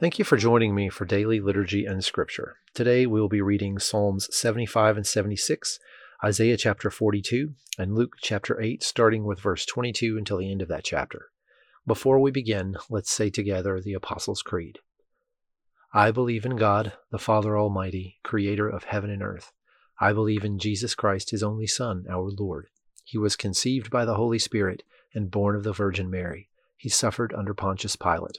Thank you for joining me for daily liturgy and scripture. Today we will be reading Psalms 75 and 76, Isaiah chapter 42, and Luke chapter 8, starting with verse 22 until the end of that chapter. Before we begin, let's say together the Apostles' Creed. I believe in God, the Father Almighty, creator of heaven and earth. I believe in Jesus Christ, his only Son, our Lord. He was conceived by the Holy Spirit and born of the Virgin Mary. He suffered under Pontius Pilate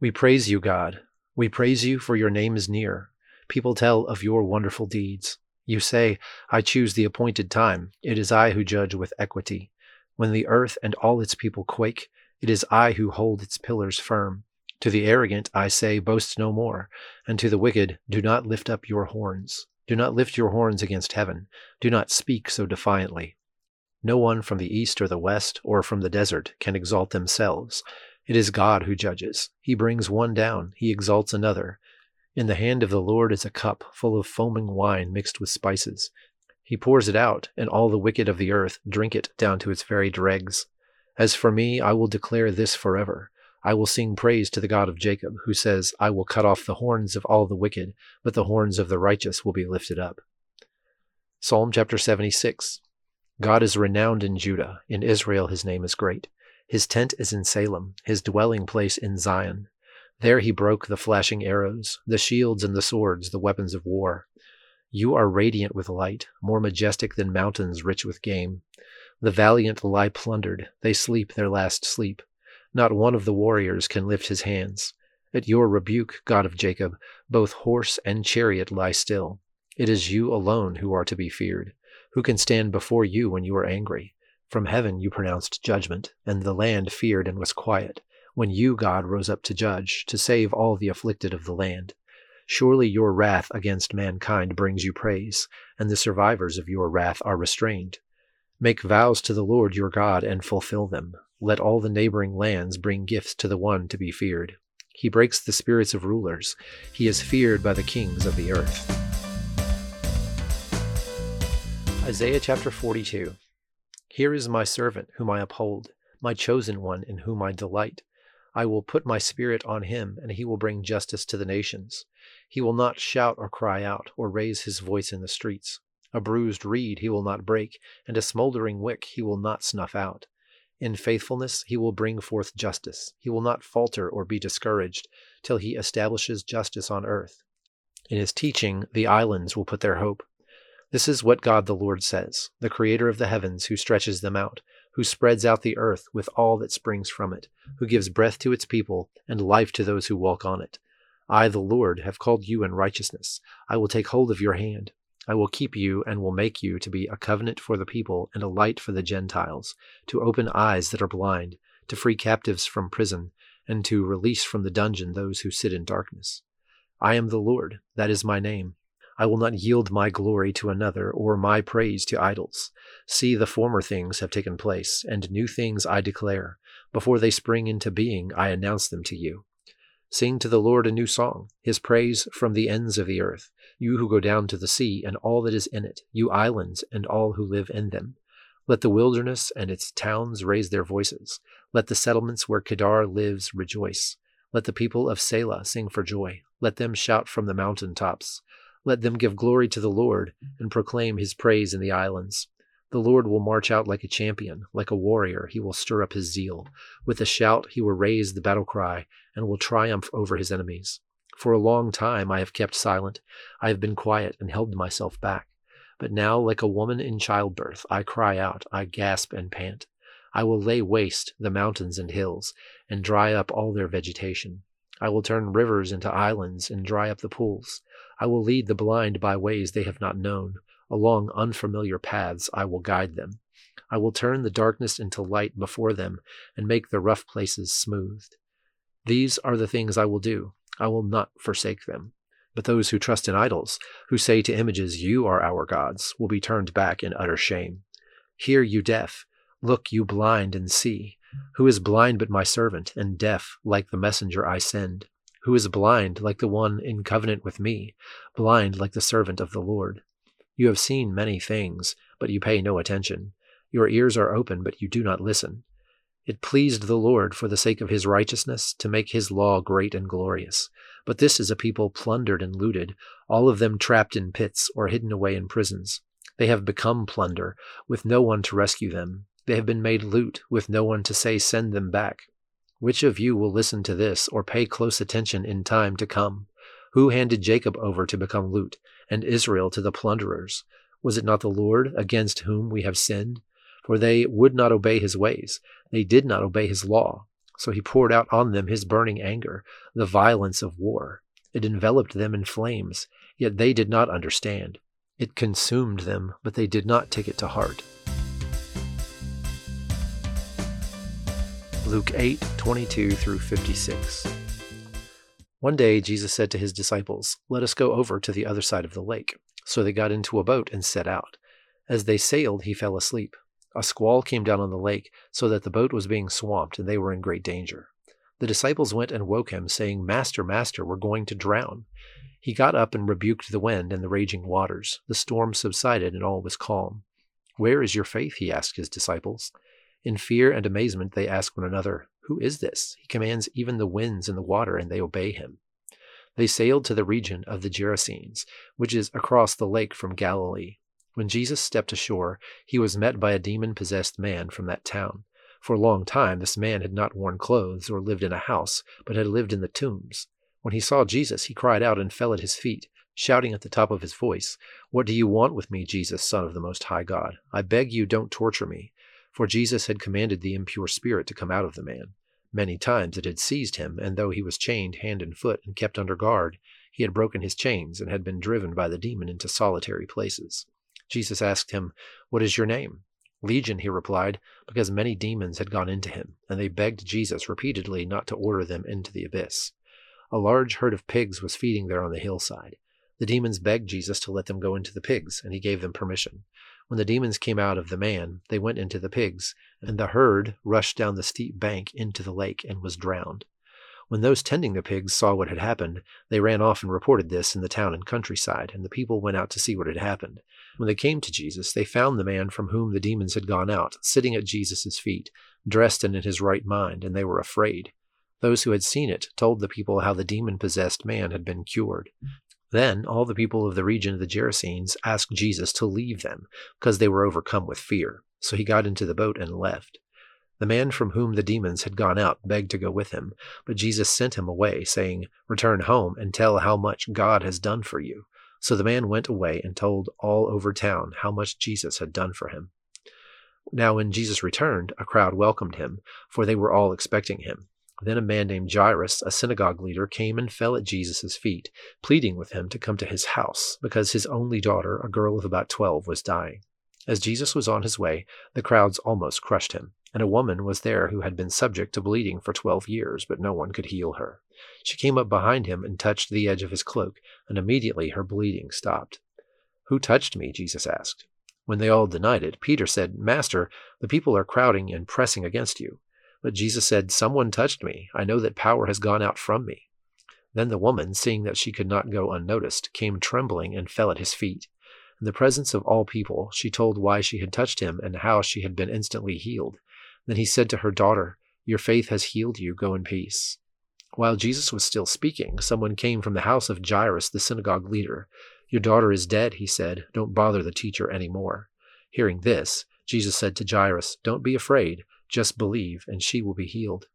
we praise you, God. We praise you for your name is near. People tell of your wonderful deeds. You say, I choose the appointed time. It is I who judge with equity. When the earth and all its people quake, it is I who hold its pillars firm. To the arrogant I say, Boast no more, and to the wicked, Do not lift up your horns. Do not lift your horns against heaven. Do not speak so defiantly. No one from the east or the west or from the desert can exalt themselves. It is God who judges. He brings one down, he exalts another. In the hand of the Lord is a cup full of foaming wine mixed with spices. He pours it out, and all the wicked of the earth drink it down to its very dregs. As for me, I will declare this forever. I will sing praise to the God of Jacob, who says, I will cut off the horns of all the wicked, but the horns of the righteous will be lifted up. Psalm chapter 76 God is renowned in Judah, in Israel his name is great. His tent is in Salem, his dwelling place in Zion. There he broke the flashing arrows, the shields and the swords, the weapons of war. You are radiant with light, more majestic than mountains rich with game. The valiant lie plundered, they sleep their last sleep. Not one of the warriors can lift his hands. At your rebuke, God of Jacob, both horse and chariot lie still. It is you alone who are to be feared. Who can stand before you when you are angry? From heaven you pronounced judgment, and the land feared and was quiet, when you, God, rose up to judge, to save all the afflicted of the land. Surely your wrath against mankind brings you praise, and the survivors of your wrath are restrained. Make vows to the Lord your God and fulfill them. Let all the neighboring lands bring gifts to the one to be feared. He breaks the spirits of rulers. He is feared by the kings of the earth. Isaiah chapter 42. Here is my servant, whom I uphold, my chosen one, in whom I delight. I will put my spirit on him, and he will bring justice to the nations. He will not shout or cry out, or raise his voice in the streets. A bruised reed he will not break, and a smoldering wick he will not snuff out. In faithfulness he will bring forth justice. He will not falter or be discouraged till he establishes justice on earth. In his teaching, the islands will put their hope. This is what God the Lord says, the creator of the heavens, who stretches them out, who spreads out the earth with all that springs from it, who gives breath to its people and life to those who walk on it. I, the Lord, have called you in righteousness. I will take hold of your hand. I will keep you and will make you to be a covenant for the people and a light for the Gentiles, to open eyes that are blind, to free captives from prison, and to release from the dungeon those who sit in darkness. I am the Lord, that is my name. I will not yield my glory to another, or my praise to idols. See, the former things have taken place, and new things I declare. Before they spring into being, I announce them to you. Sing to the Lord a new song, his praise from the ends of the earth, you who go down to the sea and all that is in it, you islands and all who live in them. Let the wilderness and its towns raise their voices. Let the settlements where Kedar lives rejoice. Let the people of Sela sing for joy. Let them shout from the mountain tops. Let them give glory to the Lord and proclaim his praise in the islands. The Lord will march out like a champion, like a warrior. He will stir up his zeal. With a shout, he will raise the battle cry and will triumph over his enemies. For a long time I have kept silent. I have been quiet and held myself back. But now, like a woman in childbirth, I cry out, I gasp and pant. I will lay waste the mountains and hills and dry up all their vegetation. I will turn rivers into islands and dry up the pools. I will lead the blind by ways they have not known. Along unfamiliar paths I will guide them. I will turn the darkness into light before them and make the rough places smoothed. These are the things I will do. I will not forsake them. But those who trust in idols, who say to images, You are our gods, will be turned back in utter shame. Hear, you deaf, look, you blind, and see. Who is blind but my servant, and deaf like the messenger I send? Who is blind like the one in covenant with me, blind like the servant of the Lord? You have seen many things, but you pay no attention. Your ears are open, but you do not listen. It pleased the Lord, for the sake of his righteousness, to make his law great and glorious. But this is a people plundered and looted, all of them trapped in pits or hidden away in prisons. They have become plunder, with no one to rescue them. They have been made loot, with no one to say, Send them back. Which of you will listen to this, or pay close attention in time to come? Who handed Jacob over to become loot, and Israel to the plunderers? Was it not the Lord, against whom we have sinned? For they would not obey his ways. They did not obey his law. So he poured out on them his burning anger, the violence of war. It enveloped them in flames, yet they did not understand. It consumed them, but they did not take it to heart. Luke 8 22 through 56. One day Jesus said to his disciples, Let us go over to the other side of the lake. So they got into a boat and set out. As they sailed, he fell asleep. A squall came down on the lake, so that the boat was being swamped, and they were in great danger. The disciples went and woke him, saying, Master, Master, we're going to drown. He got up and rebuked the wind and the raging waters. The storm subsided, and all was calm. Where is your faith? he asked his disciples. In fear and amazement, they ask one another, Who is this? He commands even the winds and the water, and they obey him. They sailed to the region of the Gerasenes, which is across the lake from Galilee. When Jesus stepped ashore, he was met by a demon possessed man from that town. For a long time, this man had not worn clothes or lived in a house, but had lived in the tombs. When he saw Jesus, he cried out and fell at his feet, shouting at the top of his voice, What do you want with me, Jesus, Son of the Most High God? I beg you, don't torture me. For Jesus had commanded the impure spirit to come out of the man. Many times it had seized him, and though he was chained hand and foot and kept under guard, he had broken his chains and had been driven by the demon into solitary places. Jesus asked him, What is your name? Legion, he replied, because many demons had gone into him, and they begged Jesus repeatedly not to order them into the abyss. A large herd of pigs was feeding there on the hillside. The demons begged Jesus to let them go into the pigs, and he gave them permission. When the demons came out of the man, they went into the pigs, and the herd rushed down the steep bank into the lake and was drowned. When those tending the pigs saw what had happened, they ran off and reported this in the town and countryside, and the people went out to see what had happened. When they came to Jesus, they found the man from whom the demons had gone out, sitting at Jesus' feet, dressed and in his right mind, and they were afraid. Those who had seen it told the people how the demon possessed man had been cured. Then all the people of the region of the Gerasenes asked Jesus to leave them, because they were overcome with fear. So he got into the boat and left. The man from whom the demons had gone out begged to go with him, but Jesus sent him away, saying, Return home and tell how much God has done for you. So the man went away and told all over town how much Jesus had done for him. Now, when Jesus returned, a crowd welcomed him, for they were all expecting him. Then a man named Jairus, a synagogue leader, came and fell at Jesus' feet, pleading with him to come to his house, because his only daughter, a girl of about twelve, was dying. As Jesus was on his way, the crowds almost crushed him and a woman was there who had been subject to bleeding for twelve years, but no one could heal her. She came up behind him and touched the edge of his cloak, and immediately her bleeding stopped. Who touched me? Jesus asked. When they all denied it, Peter said, Master, the people are crowding and pressing against you. But Jesus said, Someone touched me. I know that power has gone out from me. Then the woman, seeing that she could not go unnoticed, came trembling and fell at his feet. In the presence of all people, she told why she had touched him and how she had been instantly healed. Then he said to her daughter, Your faith has healed you. Go in peace. While Jesus was still speaking, someone came from the house of Jairus, the synagogue leader. Your daughter is dead, he said. Don't bother the teacher any more. Hearing this, Jesus said to Jairus, Don't be afraid, just believe, and she will be healed.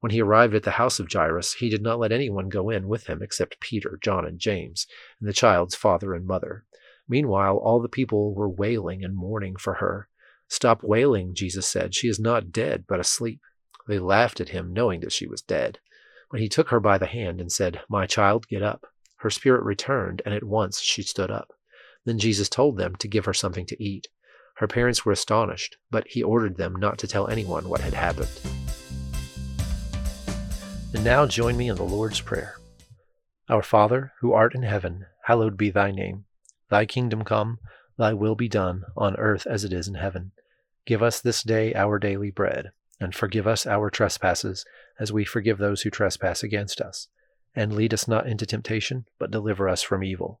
When he arrived at the house of Jairus, he did not let anyone go in with him except Peter, John, and James, and the child's father and mother. Meanwhile, all the people were wailing and mourning for her. Stop wailing, Jesus said. She is not dead, but asleep. They laughed at him, knowing that she was dead. But he took her by the hand and said, My child, get up. Her spirit returned, and at once she stood up. Then Jesus told them to give her something to eat. Her parents were astonished, but he ordered them not to tell anyone what had happened. And now join me in the Lord's Prayer. Our Father, who art in heaven, hallowed be thy name. Thy kingdom come, thy will be done, on earth as it is in heaven. Give us this day our daily bread, and forgive us our trespasses, as we forgive those who trespass against us. And lead us not into temptation, but deliver us from evil.